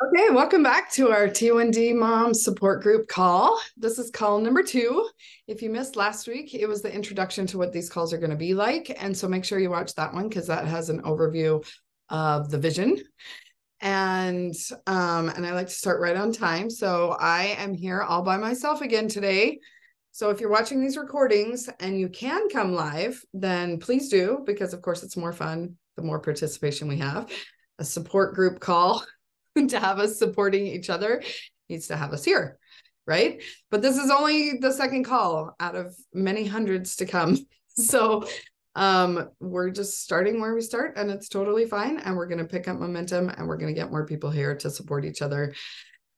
Okay, welcome back to our T1D Mom Support Group call. This is call number two. If you missed last week, it was the introduction to what these calls are going to be like. And so make sure you watch that one because that has an overview of the vision. And um, and I like to start right on time. So I am here all by myself again today. So if you're watching these recordings and you can come live, then please do, because of course it's more fun the more participation we have. A support group call to have us supporting each other needs to have us here right? But this is only the second call out of many hundreds to come. So um we're just starting where we start and it's totally fine and we're going to pick up momentum and we're going to get more people here to support each other.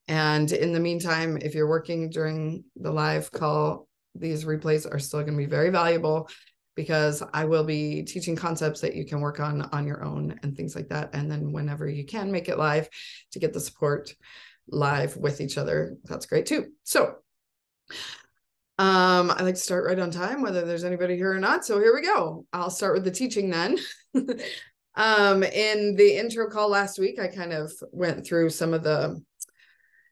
And in the meantime if you're working during the live call these replays are still going to be very valuable because I will be teaching concepts that you can work on on your own and things like that. And then whenever you can make it live to get the support live with each other, that's great too. So um, I like to start right on time, whether there's anybody here or not. So here we go. I'll start with the teaching then. um, in the intro call last week, I kind of went through some of the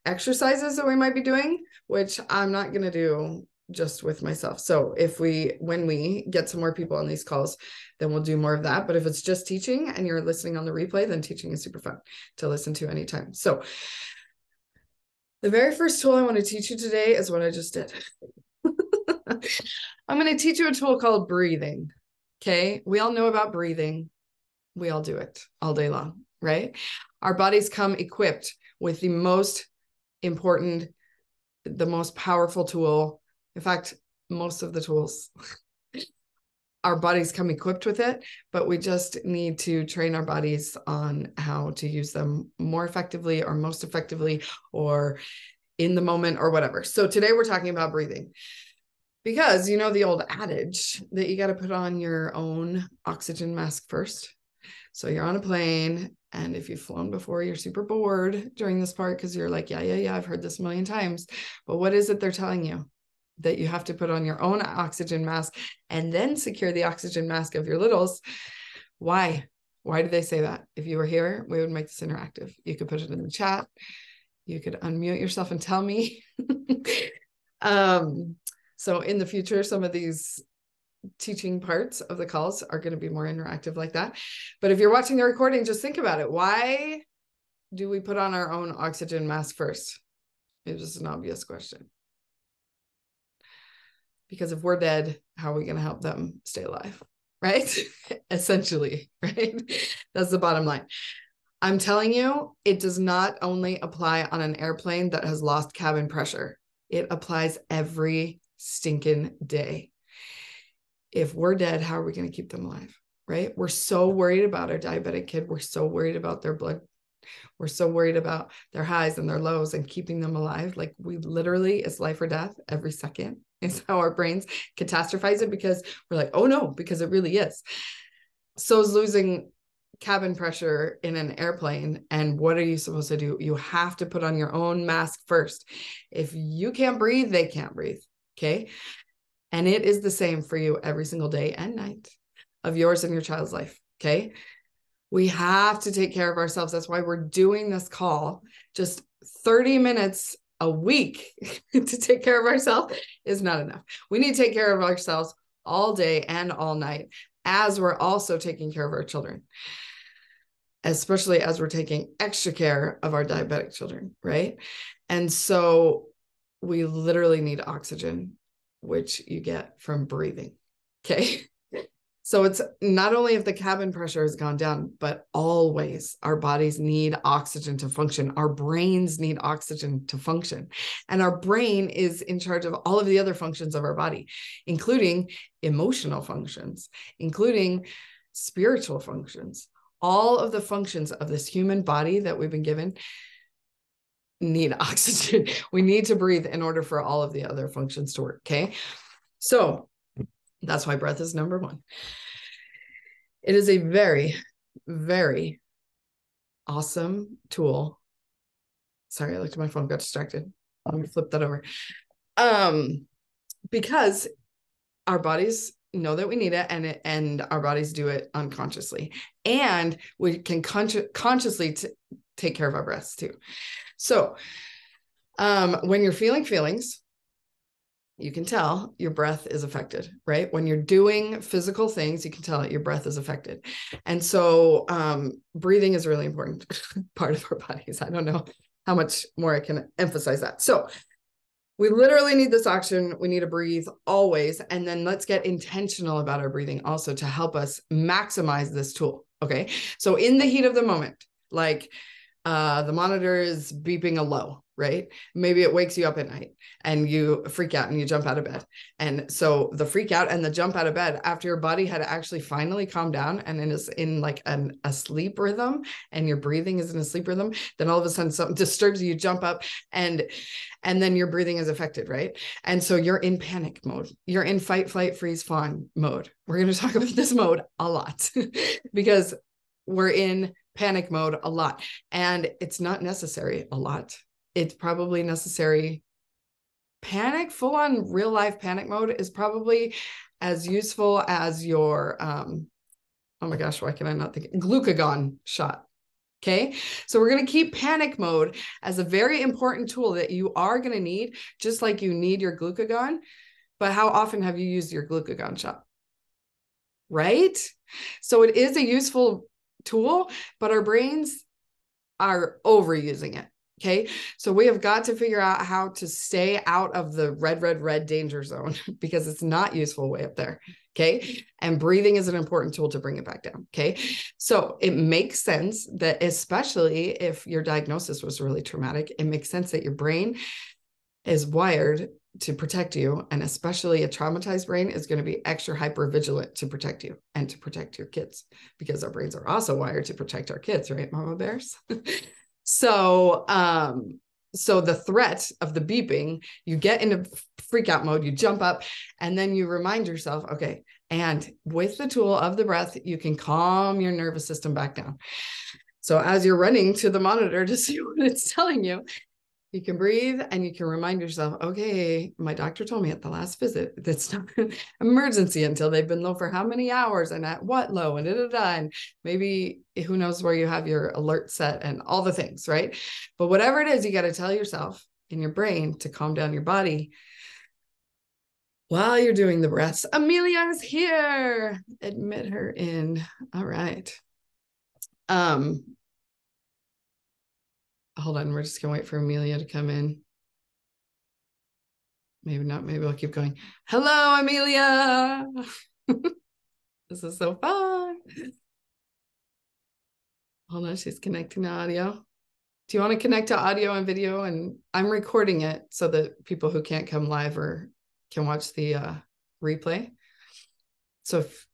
exercises that we might be doing, which I'm not going to do just with myself. So if we when we get some more people on these calls, then we'll do more of that. But if it's just teaching and you're listening on the replay, then teaching is super fun to listen to anytime. So the very first tool I want to teach you today is what I just did. I'm going to teach you a tool called breathing. Okay. We all know about breathing. We all do it all day long, right? Our bodies come equipped with the most important, the most powerful tool in fact, most of the tools, our bodies come equipped with it, but we just need to train our bodies on how to use them more effectively or most effectively or in the moment or whatever. So today we're talking about breathing because you know the old adage that you got to put on your own oxygen mask first. So you're on a plane and if you've flown before, you're super bored during this part because you're like, yeah, yeah, yeah, I've heard this a million times. But what is it they're telling you? That you have to put on your own oxygen mask and then secure the oxygen mask of your littles. Why? Why do they say that? If you were here, we would make this interactive. You could put it in the chat. You could unmute yourself and tell me. um, so in the future, some of these teaching parts of the calls are going to be more interactive like that. But if you're watching the recording, just think about it. Why do we put on our own oxygen mask first? It's just an obvious question because if we're dead how are we going to help them stay alive right? Essentially right? That's the bottom line. I'm telling you it does not only apply on an airplane that has lost cabin pressure. It applies every stinking day. If we're dead how are we going to keep them alive right? We're so worried about our diabetic kid. We're so worried about their blood. We're so worried about their highs and their lows and keeping them alive. Like we literally it's life or death every second is how our brains catastrophize it because we're like, oh no, because it really is. So is losing cabin pressure in an airplane. And what are you supposed to do? You have to put on your own mask first. If you can't breathe, they can't breathe. Okay. And it is the same for you every single day and night of yours and your child's life. Okay. We have to take care of ourselves. That's why we're doing this call just 30 minutes a week to take care of ourselves is not enough. We need to take care of ourselves all day and all night as we're also taking care of our children, especially as we're taking extra care of our diabetic children, right? And so we literally need oxygen, which you get from breathing. Okay. So it's not only if the cabin pressure has gone down, but always our bodies need oxygen to function. Our brains need oxygen to function. And our brain is in charge of all of the other functions of our body, including emotional functions, including spiritual functions. All of the functions of this human body that we've been given need oxygen. We need to breathe in order for all of the other functions to work. Okay. So that's why breath is number one. It is a very, very awesome tool. Sorry, I looked at my phone, got distracted. Let me flip that over. Um, because our bodies know that we need it and it, and our bodies do it unconsciously and we can consci- consciously t- take care of our breaths too. So, um, when you're feeling feelings, you can tell your breath is affected, right? When you're doing physical things, you can tell that your breath is affected. And so, um, breathing is a really important part of our bodies. I don't know how much more I can emphasize that. So, we literally need this oxygen. We need to breathe always. And then let's get intentional about our breathing also to help us maximize this tool. Okay. So, in the heat of the moment, like uh, the monitor is beeping a low, right? Maybe it wakes you up at night and you freak out and you jump out of bed. And so the freak out and the jump out of bed after your body had actually finally calmed down and it is in like an, a sleep rhythm and your breathing is in a sleep rhythm, then all of a sudden something disturbs you, you jump up and and then your breathing is affected, right? And so you're in panic mode. You're in fight, flight, freeze, fawn mode. We're going to talk about this mode a lot because we're in panic mode a lot and it's not necessary a lot it's probably necessary. Panic full on real life panic mode is probably as useful as your um oh my gosh why can i not think glucagon shot okay? So we're going to keep panic mode as a very important tool that you are going to need just like you need your glucagon but how often have you used your glucagon shot? Right? So it is a useful tool but our brains are overusing it Okay. So we have got to figure out how to stay out of the red, red, red danger zone because it's not useful way up there. Okay. And breathing is an important tool to bring it back down. Okay. So it makes sense that, especially if your diagnosis was really traumatic, it makes sense that your brain is wired to protect you. And especially a traumatized brain is going to be extra hyper vigilant to protect you and to protect your kids because our brains are also wired to protect our kids, right, mama bears? So, um, so the threat of the beeping, you get into freak out mode, you jump up, and then you remind yourself, okay, and with the tool of the breath, you can calm your nervous system back down. So as you're running to the monitor to see what it's telling you, you can breathe and you can remind yourself, okay, my doctor told me at the last visit that's not an emergency until they've been low for how many hours and at what low and da, da, da. And maybe who knows where you have your alert set and all the things, right? But whatever it is, you got to tell yourself in your brain to calm down your body while you're doing the breaths. Amelia is here. Admit her in. All right. Um, hold on, we're just gonna wait for Amelia to come in. Maybe not, maybe I'll keep going. Hello, Amelia. this is so fun. Hold on, she's connecting to audio. Do you want to connect to audio and video? And I'm recording it so that people who can't come live or can watch the uh, replay. So if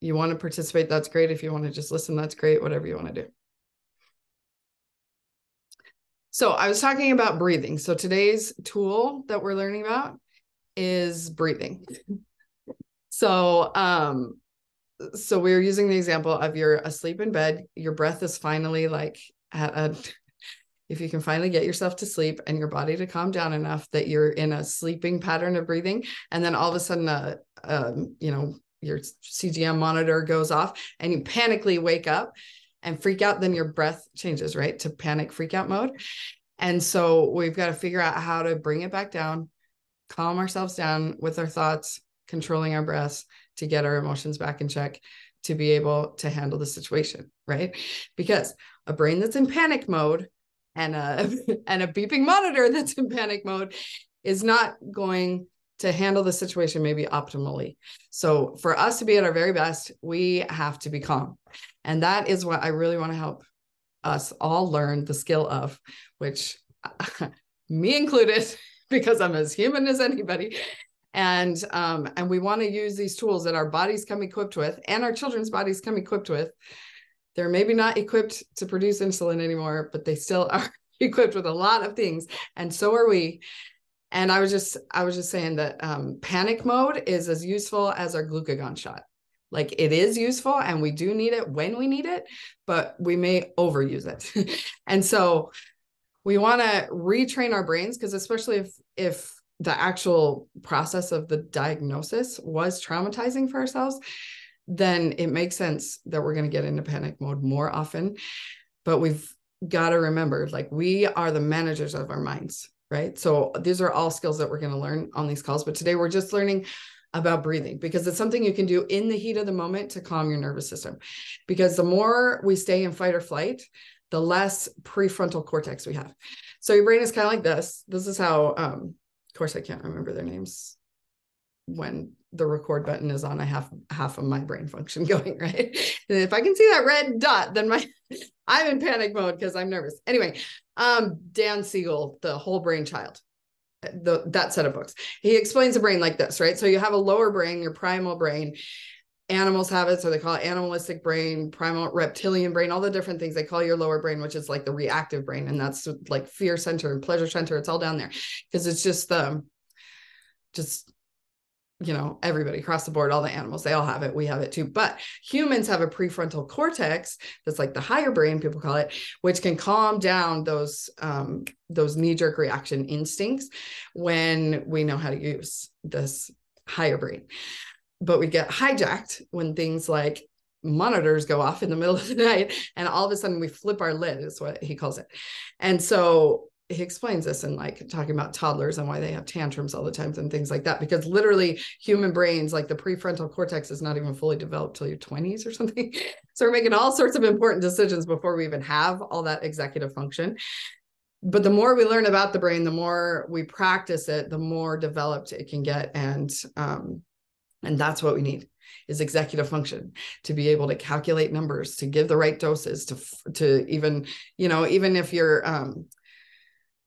you want to participate, that's great. If you want to just listen, that's great. Whatever you want to do. So I was talking about breathing. So today's tool that we're learning about is breathing. So um so we are using the example of you're asleep in bed, your breath is finally like at a if you can finally get yourself to sleep and your body to calm down enough that you're in a sleeping pattern of breathing and then all of a sudden a, uh, um, you know your CGM monitor goes off and you panically wake up and freak out, then your breath changes, right? To panic freak out mode. And so we've got to figure out how to bring it back down, calm ourselves down with our thoughts, controlling our breaths to get our emotions back in check to be able to handle the situation, right? Because a brain that's in panic mode and a and a beeping monitor that's in panic mode is not going to handle the situation maybe optimally. So for us to be at our very best, we have to be calm. And that is what I really want to help us all learn the skill of, which me included, because I'm as human as anybody. And um, and we want to use these tools that our bodies come equipped with and our children's bodies come equipped with. They're maybe not equipped to produce insulin anymore, but they still are equipped with a lot of things. And so are we. And I was just I was just saying that um, panic mode is as useful as our glucagon shot. Like it is useful and we do need it when we need it, but we may overuse it. and so we want to retrain our brains because especially if if the actual process of the diagnosis was traumatizing for ourselves, then it makes sense that we're going to get into panic mode more often. But we've got to remember like we are the managers of our minds, right? So these are all skills that we're going to learn on these calls. But today we're just learning about breathing because it's something you can do in the heat of the moment to calm your nervous system. Because the more we stay in fight or flight, the less prefrontal cortex we have. So your brain is kind of like this. This is how, um, of course, I can't remember their names when the record button is on, I have half of my brain function going, right? And if I can see that red dot, then my I'm in panic mode because I'm nervous. Anyway, um, Dan Siegel, the whole brain child, the that set of books. He explains the brain like this, right? So you have a lower brain, your primal brain. Animals have it, so they call it animalistic brain, primal reptilian brain, all the different things they call your lower brain, which is like the reactive brain, and that's like fear center and pleasure center. It's all down there because it's just the um, just you know everybody across the board all the animals they all have it we have it too. But humans have a prefrontal cortex that's like the higher brain people call it which can calm down those um, those knee-jerk reaction instincts when we know how to use this higher brain. But we get hijacked when things like monitors go off in the middle of the night and all of a sudden we flip our lid is what he calls it. And so he explains this in like talking about toddlers and why they have tantrums all the times and things like that because literally human brains like the prefrontal cortex is not even fully developed till your 20s or something. So we're making all sorts of important decisions before we even have all that executive function. But the more we learn about the brain the more we practice it the more developed it can get. And um and that's what we need is executive function to be able to calculate numbers to give the right doses to to even you know even if you're um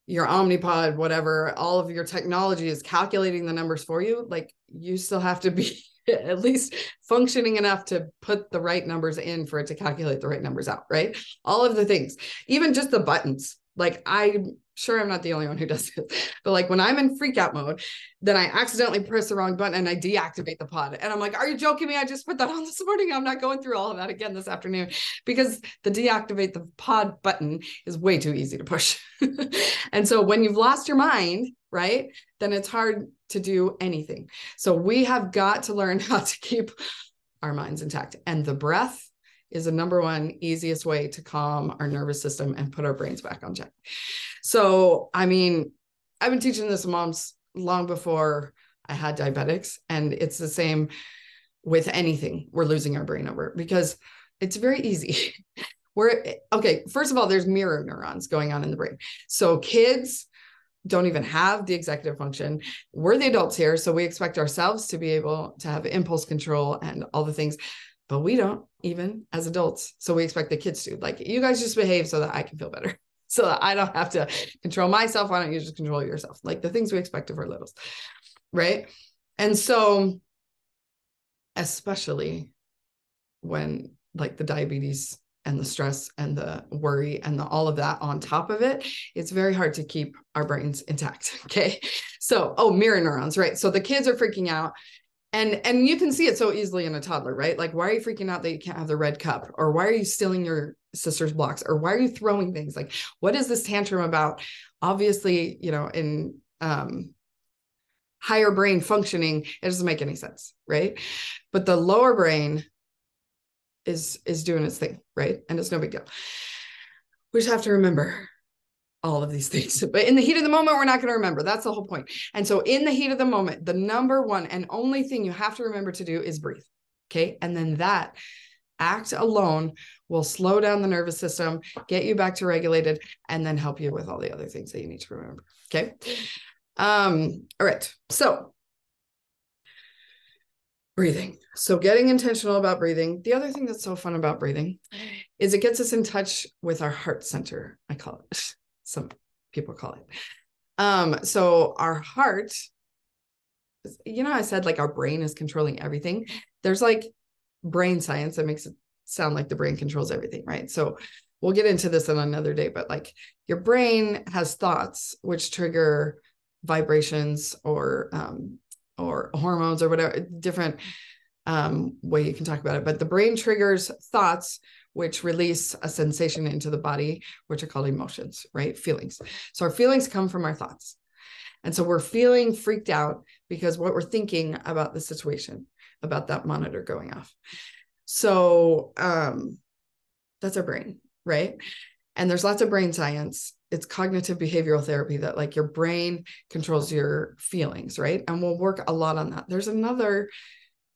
your omnipod whatever all of your technology is calculating the numbers for you like you still have to be at least functioning enough to put the right numbers in for it to calculate the right numbers out right? All of the things. Even just the buttons. Like i'm sure i'm not the only one who does this but like when i'm in freak out mode then i accidentally press the wrong button and i deactivate the pod. And i'm like are you joking me? I just put that on this morning. I'm not going through all of that again this afternoon. Because the deactivate the pod button is way too easy to push. And so when you've lost your mind right then it's hard to do anything. So we have got to learn how to keep our minds intact. And the breath is the number one easiest way to calm our nervous system and put our brains back on check. So, I mean, I've been teaching this to moms long before I had diabetics, and it's the same with anything we're losing our brain over because it's very easy. we're okay, first of all, there's mirror neurons going on in the brain. So, kids don't even have the executive function. We're the adults here, so we expect ourselves to be able to have impulse control and all the things but we don't even as adults. So we expect the kids to like, you guys just behave so that I can feel better. So that I don't have to control myself. Why don't you just control yourself? Like the things we expect of our littles. Right. And so, especially when like the diabetes and the stress and the worry and the, all of that on top of it, it's very hard to keep our brains intact. Okay. So, oh, mirror neurons, right? So the kids are freaking out and and you can see it so easily in a toddler right? Like why are you freaking out that you can't have the red cup? Or why are you stealing your sister's blocks? Or why are you throwing things? Like what is this tantrum about? Obviously you know in um higher brain functioning it doesn't make any sense right? But the lower brain is is doing its thing right? And it's no big deal. We just have to remember all of these things. But in the heat of the moment, we're not going to remember. That's the whole point. And so, in the heat of the moment, the number one and only thing you have to remember to do is breathe. Okay. And then that act alone will slow down the nervous system, get you back to regulated, and then help you with all the other things that you need to remember. Okay. Um, all right. So, breathing. So, getting intentional about breathing. The other thing that's so fun about breathing is it gets us in touch with our heart center, I call it some people call it. Um, so our heart, you know, I said like our brain is controlling everything. There's like brain science that makes it sound like the brain controls everything, right? So we'll get into this on another day, but like your brain has thoughts which trigger vibrations or um, or hormones or whatever different um, way you can talk about it. But the brain triggers thoughts which release a sensation into the body, which are called emotions, right? Feelings. So our feelings come from our thoughts. And so we're feeling freaked out because what we're thinking about the situation, about that monitor going off. So um, that's our brain, right? And there's lots of brain science. It's cognitive behavioral therapy that like your brain controls your feelings, right? And we'll work a lot on that. There's another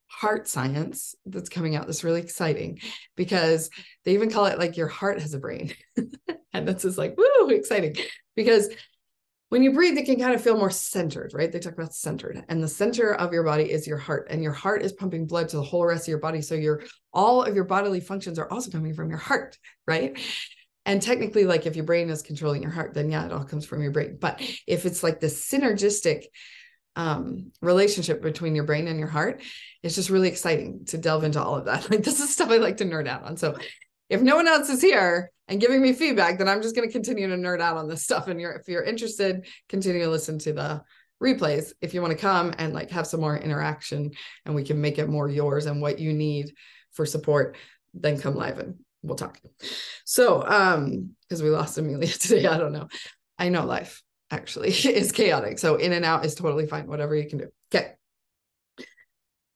heart science that's coming out that's really exciting because they even call it like your heart has a brain. and this is like, woo, exciting. Because when you breathe, you can kind of feel more centered, right? They talk about centered, and the center of your body is your heart, and your heart is pumping blood to the whole rest of your body. So your all of your bodily functions are also coming from your heart, right? And technically, like if your brain is controlling your heart, then yeah, it all comes from your brain. But if it's like the synergistic um, relationship between your brain and your heart, it's just really exciting to delve into all of that. Like this is stuff I like to nerd out on. So if no one else is here and giving me feedback, then I'm just going to continue to nerd out on this stuff. And you're if you're interested, continue to listen to the replays. If you want to come and like have some more interaction and we can make it more yours and what you need for support, then come live and we'll talk. So um, because we lost Amelia today, I don't know. I know life actually is chaotic. So in and out is totally fine, whatever you can do. Okay.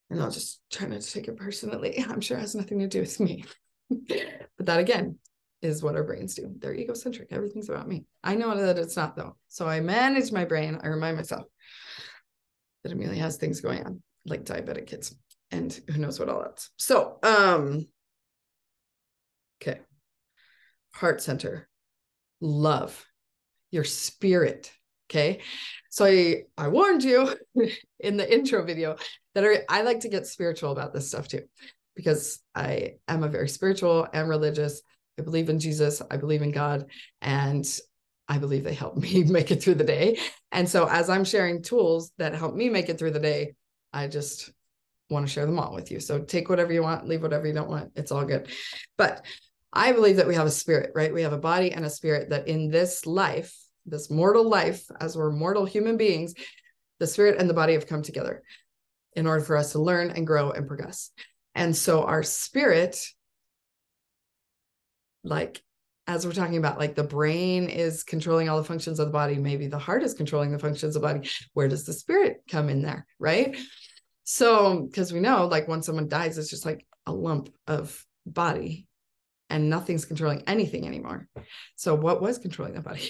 And I'll just try not to take it personally. I'm sure it has nothing to do with me. but that again is what our brains do. They're egocentric. Everything's about me. I know that it's not though. So I manage my brain. I remind myself that Amelia has things going on, like diabetic kids, and who knows what all else. So, um, okay. Heart center, love, your spirit. Okay. So I, I warned you in the intro video that I, I like to get spiritual about this stuff too because I am a very spiritual and religious. I believe in Jesus, I believe in God, and I believe they help me make it through the day. And so as I'm sharing tools that help me make it through the day, I just want to share them all with you. So take whatever you want, leave whatever you don't want. It's all good. But I believe that we have a spirit, right? We have a body and a spirit that in this life, this mortal life, as we're mortal human beings, the spirit and the body have come together in order for us to learn and grow and progress. And so our spirit, like as we're talking about, like the brain is controlling all the functions of the body, maybe the heart is controlling the functions of the body. Where does the spirit come in there? Right. So, because we know, like when someone dies, it's just like a lump of body and nothing's controlling anything anymore. So, what was controlling the body?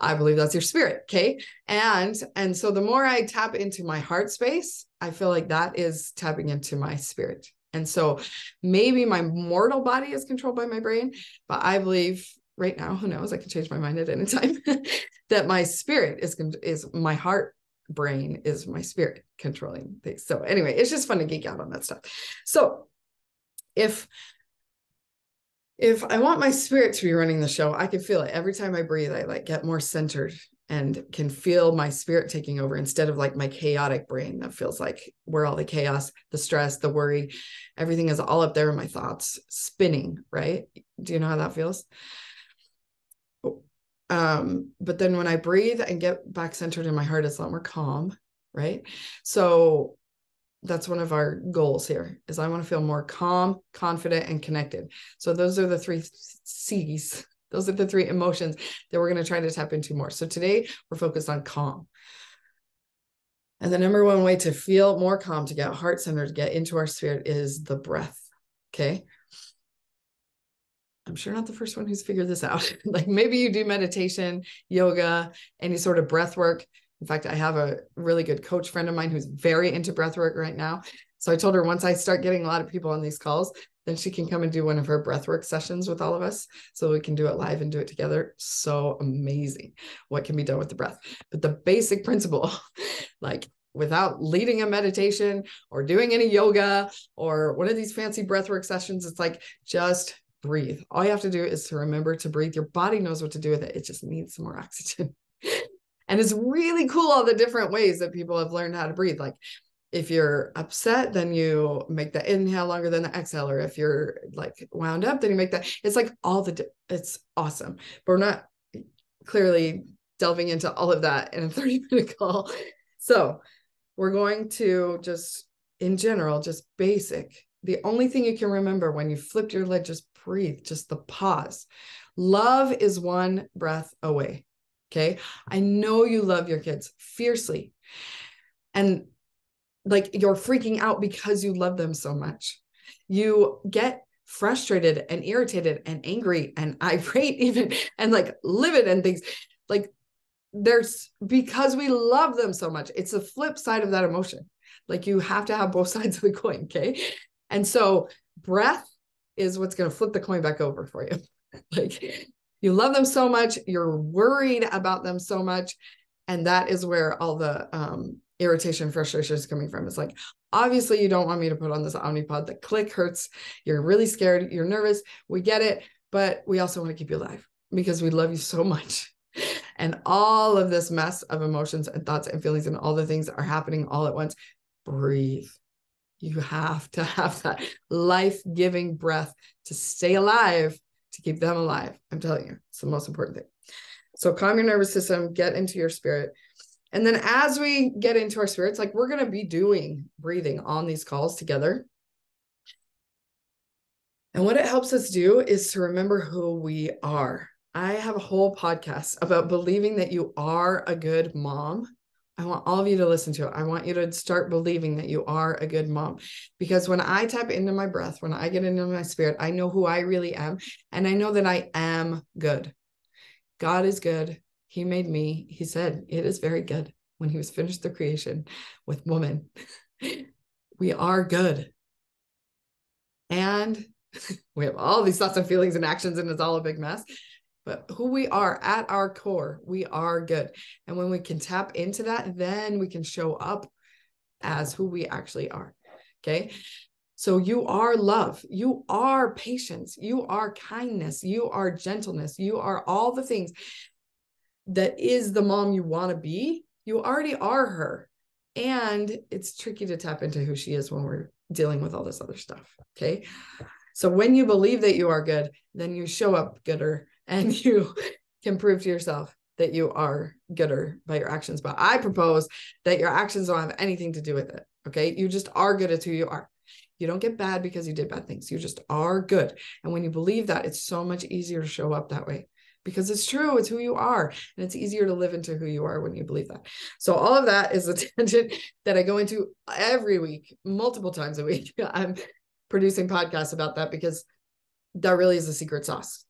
I believe that's your spirit. Okay. And and so the more I tap into my heart space, I feel like that is tapping into my spirit. And so maybe my mortal body is controlled by my brain, but I believe right now, who knows, I can change my mind at any time, that my spirit is is my heart brain is my spirit controlling things. So anyway, it's just fun to geek out on that stuff. So if if I want my spirit to be running the show, I can feel it every time I breathe. I like get more centered and can feel my spirit taking over instead of like my chaotic brain that feels like where all the chaos, the stress, the worry, everything is all up there in my thoughts spinning, right? Do you know how that feels? Um, but then when I breathe and get back centered in my heart, it's a lot more calm, right? So that's one of our goals here is i want to feel more calm confident and connected. So those are the three c's. Those are the three emotions that we're going to try to tap into more. So today we're focused on calm. And the number one way to feel more calm to get heart centered to get into our spirit is the breath okay? I'm sure not the first one who's figured this out. like maybe you do meditation, yoga, any sort of breath work. In fact, I have a really good coach friend of mine who's very into breath work right now. So I told her once I start getting a lot of people on these calls, then she can come and do one of her breathwork sessions with all of us so we can do it live and do it together. So amazing what can be done with the breath. But the basic principle, like without leading a meditation or doing any yoga or one of these fancy breathwork sessions, it's like just breathe. All you have to do is to remember to breathe. Your body knows what to do with it. It just needs some more oxygen. And it's really cool all the different ways that people have learned how to breathe. Like if you're upset, then you make the inhale longer than the exhale. Or if you're like wound up, then you make that. It's like all the, it's awesome. But we're not clearly delving into all of that in a 30 minute call. So we're going to just, in general, just basic. The only thing you can remember when you flip your lid, just breathe, just the pause. Love is one breath away. Okay. I know you love your kids fiercely. And like you're freaking out because you love them so much. You get frustrated and irritated and angry and irate even and like livid and things like there's because we love them so much it's the flip side of that emotion like you have to have both sides of the coin okay and so breath is what's going to flip the coin back over for you like you love them so much you're worried about them so much and that is where all the um, irritation frustration is coming from. It's like obviously you don't want me to put on this omnipod. The click hurts. You're really scared. You're nervous. We get it. But we also want to keep you alive because we love you so much. And all of this mess of emotions and thoughts and feelings and all the things are happening all at once. Breathe. You have to have that life-giving breath to stay alive to keep them alive. I'm telling you it's the most important thing. So calm your nervous system get into your spirit. And then as we get into our spirits like we're going to be doing breathing on these calls together. And what it helps us do is to remember who we are. I have a whole podcast about believing that you are a good mom. I want all of you to listen to it. I want you to start believing that you are a good mom. Because when I tap into my breath, when I get into my spirit, I know who I really am. And I know that I am good. God is good. He made me. He said, It is very good when he was finished the creation with woman. we are good. And we have all these thoughts and feelings and actions, and it's all a big mess but who we are at our core, we are good. And when we can tap into that, then we can show up as who we actually are. Okay. So you are love, you are patience, you are kindness, you are gentleness, you are all the things that is the mom you want to be. You already are her. And it's tricky to tap into who she is when we're dealing with all this other stuff. Okay. So when you believe that you are good, then you show up gooder and you can prove to yourself that you are gooder by your actions. But I propose that your actions don't have anything to do with it. Okay. You just are good at who you are. You don't get bad because you did bad things. You just are good. And when you believe that, it's so much easier to show up that way because it's true. It's who you are. And it's easier to live into who you are when you believe that. So, all of that is a tangent that I go into every week, multiple times a week. I'm producing podcasts about that because that really is the secret sauce.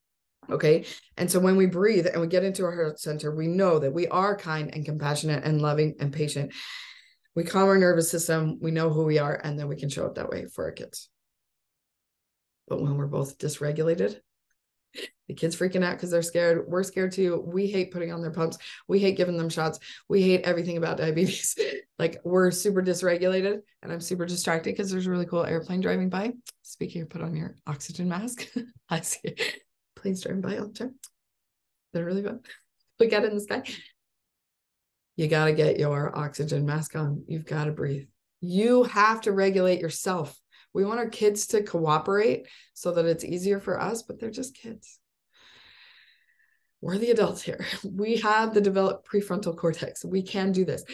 Okay. And so when we breathe and we get into our heart center, we know that we are kind and compassionate and loving and patient. We calm our nervous system, we know who we are, and then we can show up that way for our kids. But when we're both dysregulated, the kids freaking out because they're scared. We're scared too. We hate putting on their pumps. We hate giving them shots. We hate everything about diabetes. like we're super dysregulated and I'm super distracted because there's a really cool airplane driving by. Speaking of put on your oxygen mask, I see planes driving by all the time. They're really fun. At it in the sky. You got to get your oxygen mask on. You've got to breathe. You have to regulate yourself. We want our kids to cooperate so that it's easier for us, but they're just kids. We're the adults here. We have the developed prefrontal cortex. We can do this.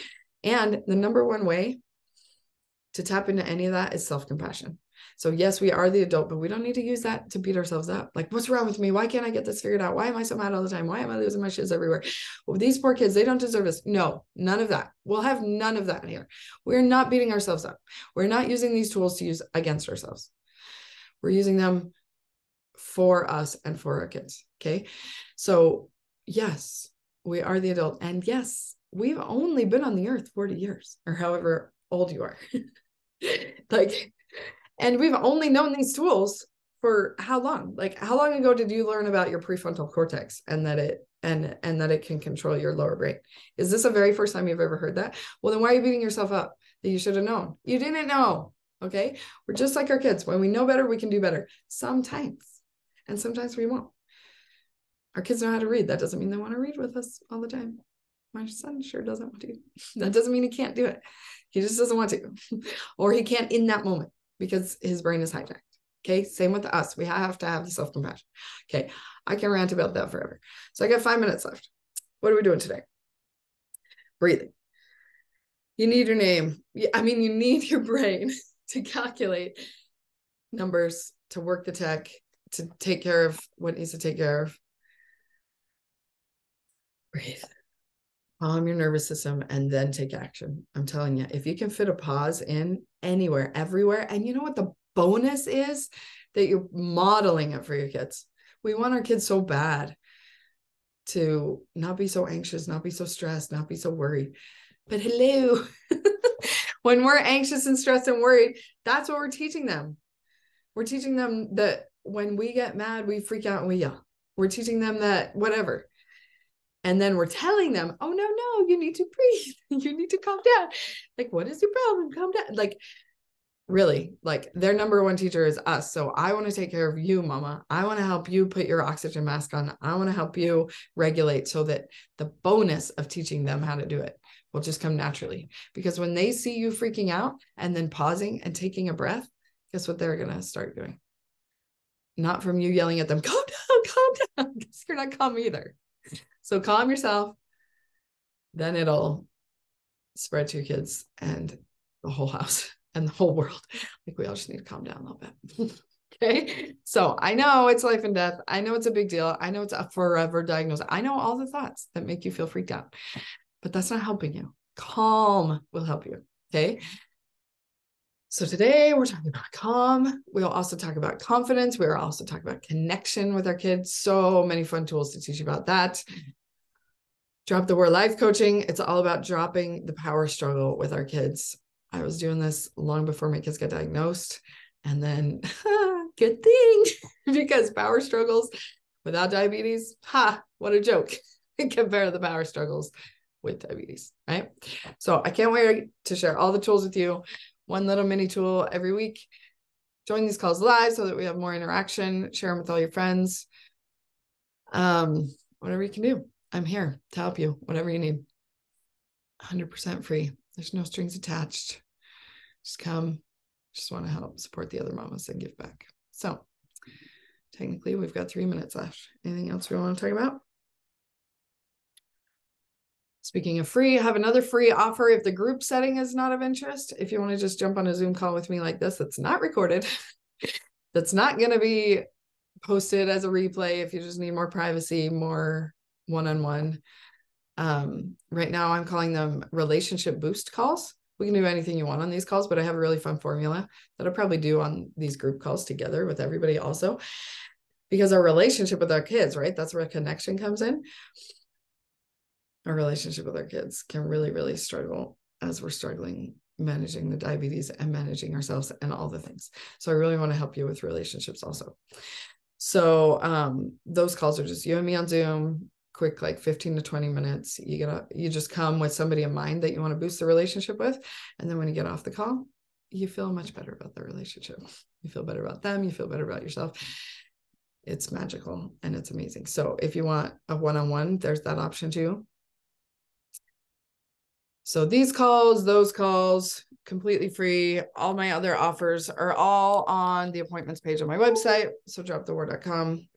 And the number one way to tap into any of that is self compassion. So, yes, we are the adult, but we don't need to use that to beat ourselves up. Like, what's wrong with me? Why can't I get this figured out? Why am I so mad all the time? Why am I losing my shiz everywhere? Well, these poor kids, they don't deserve this. No, none of that. We'll have none of that here. We're not beating ourselves up. We're not using these tools to use against ourselves. We're using them for us and for our kids. Okay. So, yes, we are the adult. And yes, we've only been on the earth 40 years or however old you are. like and we've only known these tools for how long? Like how long ago did you learn about your prefrontal cortex and that it and and that it can control your lower brain? Is this the very first time you've ever heard that? Well, then why are you beating yourself up that you should have known? You didn't know. Okay. We're just like our kids. When we know better, we can do better. Sometimes. And sometimes we won't. Our kids know how to read. That doesn't mean they want to read with us all the time. My son sure doesn't want to. That doesn't mean he can't do it. He just doesn't want to, or he can't in that moment because his brain is hijacked. Okay. Same with us. We have to have the self compassion. Okay. I can rant about that forever. So I got five minutes left. What are we doing today? Breathing. You need your name. I mean, you need your brain to calculate numbers, to work the tech, to take care of what needs to take care of. Breathe calm your nervous system and then take action. I'm telling you, if you can fit a pause in anywhere, everywhere, and you know what the bonus is? that you're modeling it for your kids. We want our kids so bad to not be so anxious, not be so stressed, not be so worried. But hello, when we're anxious and stressed and worried, that's what we're teaching them. We're teaching them that when we get mad, we freak out and we yell. We're teaching them that whatever. And then we're telling them, oh, no, no, you need to breathe. You need to calm down. Like, what is your problem? Calm down. Like, really like their number one teacher is us so i want to take care of you mama i want to help you put your oxygen mask on i want to help you regulate so that the bonus of teaching them how to do it will just come naturally because when they see you freaking out and then pausing and taking a breath guess what they're going to start doing not from you yelling at them calm down calm down because you're not calm either so calm yourself then it'll spread to your kids and the whole house and the whole world. Like we all just need to calm down a little bit. okay. So I know it's life and death. I know it's a big deal. I know it's a forever diagnosis. I know all the thoughts that make you feel freaked out, but that's not helping you. Calm will help you. Okay. So today we're talking about calm. We'll also talk about confidence. We'll also talk about connection with our kids. So many fun tools to teach you about that. Drop the war life coaching. It's all about dropping the power struggle with our kids. I was doing this long before my kids got diagnosed. And then, good thing, because power struggles without diabetes, ha, what a joke compared to the power struggles with diabetes, right? So I can't wait to share all the tools with you. One little mini tool every week. Join these calls live so that we have more interaction. Share them with all your friends. Um, whatever you can do, I'm here to help you, whatever you need. 100% free. There's no strings attached just come, just want to help support the other mamas and give back. So technically we've got three minutes left. Anything else we want to talk about? Speaking of free, I have another free offer if the group setting is not of interest. If you want to just jump on a Zoom call with me like this, that's not recorded, that's not going to be posted as a replay if you just need more privacy, more one on one. Right now, I'm calling them relationship boost calls we can do anything you want on these calls, but I have a really fun formula that I'll probably do on these group calls together with everybody also. Because our relationship with our kids, right? That's where connection comes in. Our relationship with our kids can really, really struggle as we're struggling managing the diabetes and managing ourselves and all the things. So I really want to help you with relationships also. So um, those calls are just you and me on Zoom quick like 15 to 20 minutes. You get a, you just come with somebody in mind that you want to boost the relationship with and then when you get off the call you feel much better about the relationship. You feel better about them you feel better about yourself. It's magical and it's amazing. So if you want a one-on-one there's that option too so these calls those calls completely free all my other offers are all on the appointments page on my website so dropthewar.com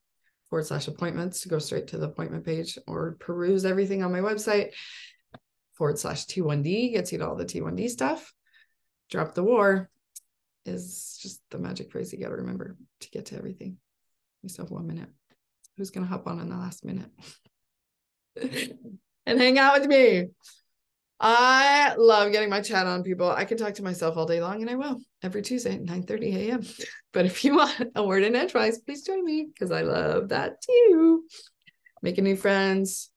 forward slash appointments to go straight to the appointment page or peruse everything on my website. Forward slash T1D gets you to all the T1D stuff. Drop the war is just the magic phrase you got to remember to get to everything. We still have one minute. Who's going to hop on in the last minute and hang out with me? I love getting my chat on people. I can talk to myself all day long, and I will every Tuesday at 9 30 a.m. But if you want a word in edgewise, please join me because I love that too. Making new friends,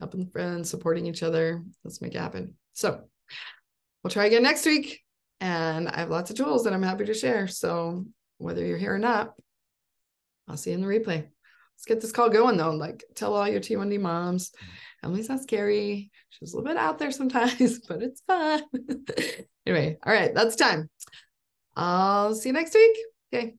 helping friends, supporting each other. Let's make it happen. So we'll try again next week. And I have lots of tools that I'm happy to share. So whether you're here or not, I'll see you in the replay. Let's get this call going though. Like tell all your T1D moms. Mm-hmm. Emily's not scary. She's a little bit out there sometimes, but it's fun. anyway, all right, that's time. I'll see you next week. Okay.